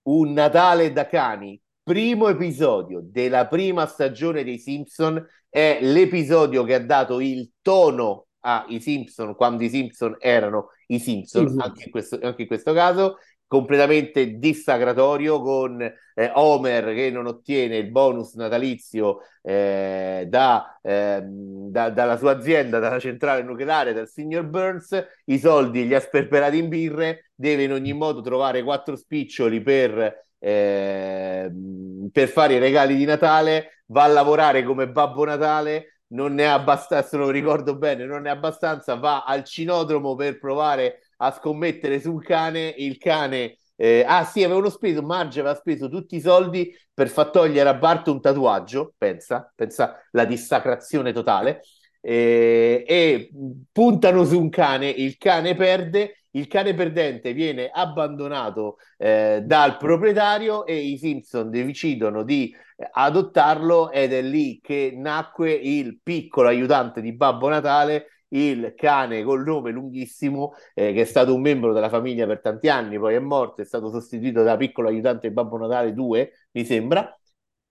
Un Natale da cani, primo episodio della prima stagione dei Simpson, è l'episodio che ha dato il tono ai Simpson quando i Simpson erano i Simpson, Sì, anche in questo, anche in questo caso, completamente dissacratorio con eh, Homer che non ottiene il bonus natalizio eh, da, ehm, da- dalla sua azienda, dalla centrale nucleare, dal signor Burns, i soldi li ha sperperati in birre, deve in ogni modo trovare quattro spiccioli per, ehm, per fare i regali di Natale, va a lavorare come Babbo Natale non ne ha abbastanza, se non ricordo bene, non ne ha abbastanza, va al cinodromo per provare a scommettere sul cane, il cane... eh, ah sì, avevano speso, Marge aveva speso tutti i soldi per far togliere a Bart un tatuaggio, pensa, pensa la dissacrazione totale, eh, e puntano su un cane, il cane perde, il cane perdente viene abbandonato eh, dal proprietario e i Simpson decidono di adottarlo ed è lì che nacque il piccolo aiutante di Babbo Natale, il cane col nome lunghissimo, eh, che è stato un membro della famiglia per tanti anni, poi è morto, è stato sostituito da piccolo aiutante Babbo Natale 2, mi sembra.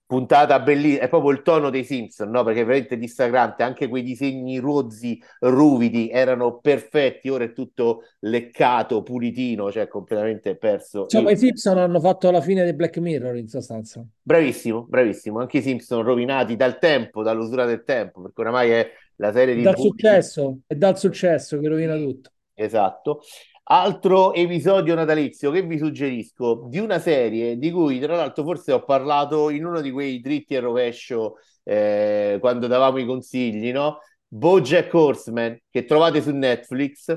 Puntata bellissima, è proprio il tono dei Simpson, no? Perché è veramente dissacrante, anche quei disegni rozzi, ruvidi, erano perfetti, ora è tutto leccato, pulitino, cioè completamente perso il i Simpson hanno fatto la fine di Black Mirror in sostanza. Bravissimo, bravissimo. Anche i Simpson rovinati dal tempo, dall'usura del tempo, perché oramai è la serie È dal successo, è dal successo che rovina tutto. Esatto. Altro episodio natalizio che vi suggerisco di una serie di cui, tra l'altro, forse ho parlato in uno di quei dritti e rovescio eh, quando davamo i consigli, no? BoJack Horseman, che trovate su Netflix.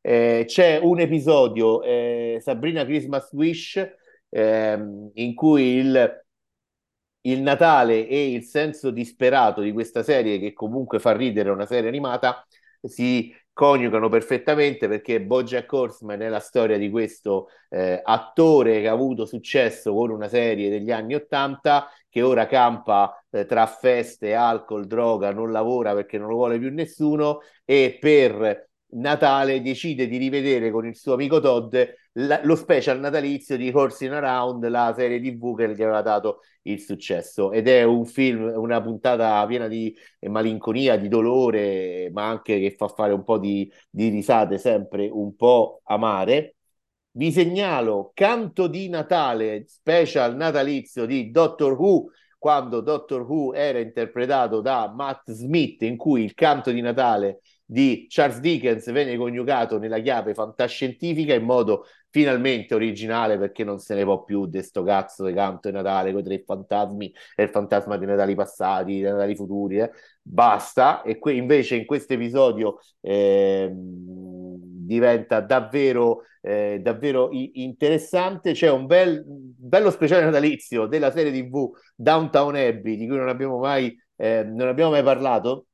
Eh, c'è un episodio, eh, Sabrina Christmas Wish, ehm, in cui il il Natale e il senso disperato di questa serie, che comunque fa ridere, una serie animata, si coniugano perfettamente perché BoJack Horseman è la storia di questo eh, attore che ha avuto successo con una serie degli anni Ottanta, che ora campa eh, tra feste, alcol, droga, non lavora perché non lo vuole più nessuno e per Natale decide di rivedere con il suo amico Todd la- lo special natalizio di Horsing Around, la serie TV che gli aveva dato il successo. Ed è un film, una puntata piena di malinconia, di dolore, ma anche che fa fare un po' di, di risate, sempre un po' amare. Vi segnalo Canto di Natale, special natalizio di Doctor Who, quando Doctor Who era interpretato da Matt Smith, in cui il canto di Natale di Charles Dickens venne coniugato nella chiave fantascientifica in modo finalmente originale perché non se ne può più di sto cazzo di canto di Natale con i tre fantasmi e il fantasma dei Natali passati, dei Natali futuri, eh. basta. E qui invece in questo episodio ehm, diventa davvero, eh, davvero i- interessante. C'è un bel, bello speciale natalizio della serie TV Downtown Abbey di cui non abbiamo mai, eh, non abbiamo mai parlato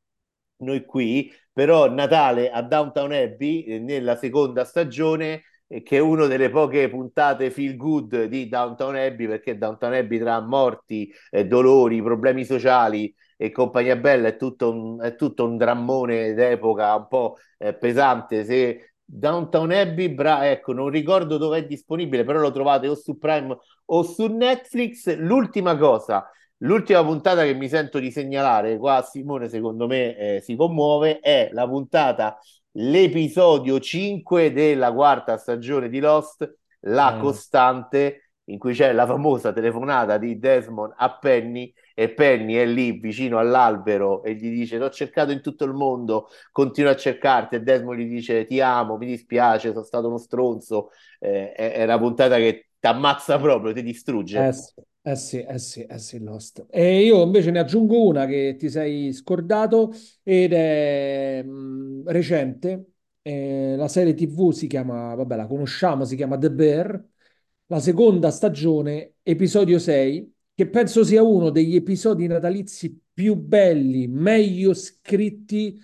noi qui, però Natale a Downtown Abbey eh, nella seconda stagione eh, che è una delle poche puntate feel good di Downtown Abbey perché Downtown Abbey tra morti, eh, dolori, problemi sociali e compagnia bella è tutto un, è tutto un drammone d'epoca un po' eh, pesante. Se Downtown Abbey, bra- ecco, non ricordo dove è disponibile, però lo trovate o su Prime o su Netflix. L'ultima cosa, l'ultima puntata che mi sento di segnalare, qua Simone secondo me eh, si commuove, è la puntata l'episodio 5 della quarta stagione di Lost, La Eh, Costante, in cui c'è la famosa telefonata di Desmond a Penny e Penny è lì vicino all'albero e gli dice: T'ho cercato in tutto il mondo, continuo a cercarti. E Desmond gli dice: Ti amo, mi dispiace, sono stato uno stronzo. Eh, è, è una puntata che ti ammazza proprio, ti eh distrugge. sì, eh sì, eh sì, eh sì, Lost. E io invece ne aggiungo una che ti sei scordato ed è mh, recente. Eh, la serie TV si chiama, vabbè, la conosciamo, si chiama The Bear. La seconda stagione, episodio 6, che penso sia uno degli episodi natalizi più belli, meglio scritti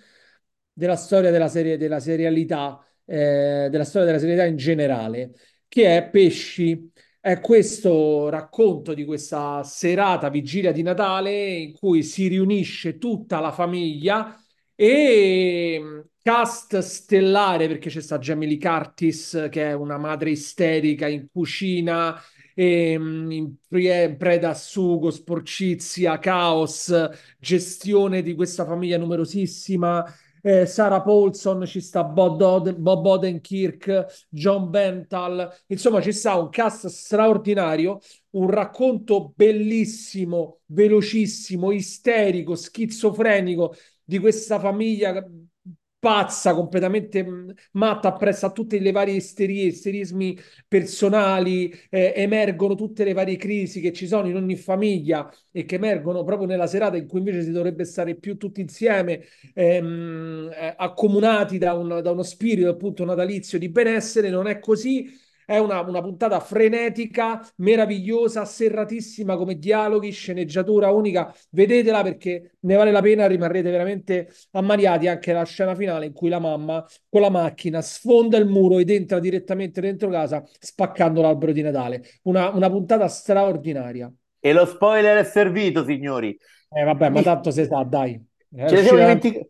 della storia della serie, della serialità eh, della storia della serietà in generale, che è Pesci. È questo racconto di questa serata vigilia di Natale in cui si riunisce tutta la famiglia e mm, cast stellare perché c'è sta Jamie Lee Curtis che è una madre isterica in cucina e, mm, in pre- preda a sugo, sporcizia, caos, gestione di questa famiglia numerosissima. Eh, Sarah Paulson, ci sta Bob, Od- Bob Odenkirk, John Bental, insomma ci sta un cast straordinario, un racconto bellissimo, velocissimo, isterico, schizofrenico di questa famiglia pazza, completamente mh, matta, appresso a tutte le varie isterie, isterismi personali, eh, emergono tutte le varie crisi che ci sono in ogni famiglia e che emergono proprio nella serata in cui invece si dovrebbe stare più tutti insieme, ehm, eh, accomunati da, un, da uno spirito appunto natalizio di benessere, non è così è una, una, puntata frenetica, meravigliosa, serratissima come dialoghi, sceneggiatura unica. Vedetela perché ne vale la pena, rimarrete veramente ammaliati anche la scena finale in cui la mamma con la macchina sfonda il muro ed entra direttamente dentro casa spaccando l'albero di Natale. Una, una puntata straordinaria. E lo spoiler è servito, signori. Eh vabbè, ma tanto si sa, dai. Eh, ce, ne siamo dimentic-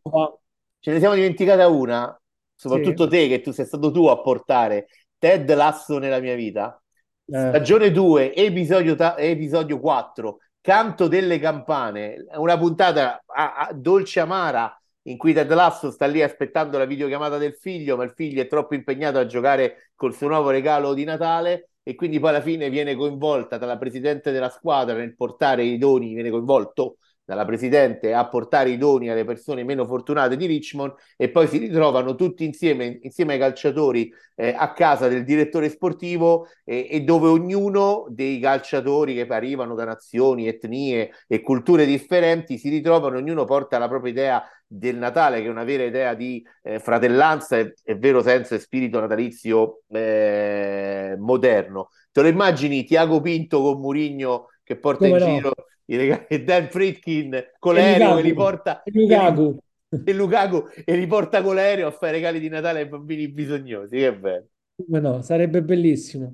ce ne siamo dimenticata una, soprattutto sì. te, che tu sei stato tu a portare Ted Lasso nella mia vita. Eh. Stagione 2, episodio, ta- episodio 4, Canto delle campane, una puntata a- a- dolce amara in cui Ted Lasso sta lì aspettando la videochiamata del figlio, ma il figlio è troppo impegnato a giocare col suo nuovo regalo di Natale e quindi poi alla fine viene coinvolta dalla presidente della squadra nel portare i doni, viene coinvolto dalla Presidente a portare i doni alle persone meno fortunate di Richmond e poi si ritrovano tutti insieme, insieme ai calciatori eh, a casa del direttore sportivo eh, e dove ognuno dei calciatori che arrivano da nazioni, etnie e culture differenti si ritrovano, ognuno porta la propria idea del Natale, che è una vera idea di eh, fratellanza e, e, vero senso e spirito natalizio eh, moderno. Te lo immagini Tiago Pinto con Murigno che porta Come in no? giro i regali, e Dan Fritkin con l'aereo che li porta e Lukaku. e Lukaku e li porta con l'aereo a fare regali di Natale ai bambini bisognosi che bello no, sarebbe bellissimo.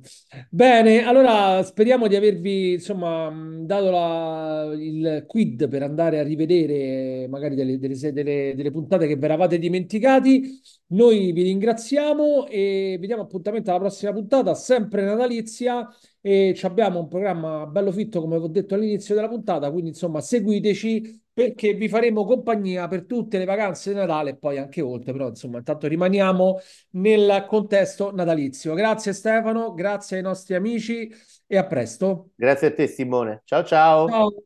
Bene, allora speriamo di avervi insomma dato la, il quid per andare a rivedere magari delle, delle, delle, delle puntate che vi eravate dimenticati. Noi vi ringraziamo e vi diamo appuntamento alla prossima puntata, sempre natalizia. E abbiamo un programma bello fitto, come vi ho detto all'inizio della puntata. Quindi, insomma, seguiteci perché vi faremo compagnia per tutte le vacanze di Natale e poi anche oltre, però insomma intanto rimaniamo nel contesto natalizio. Grazie Stefano, grazie ai nostri amici e a presto. Grazie a te Simone. Ciao ciao. Ciao.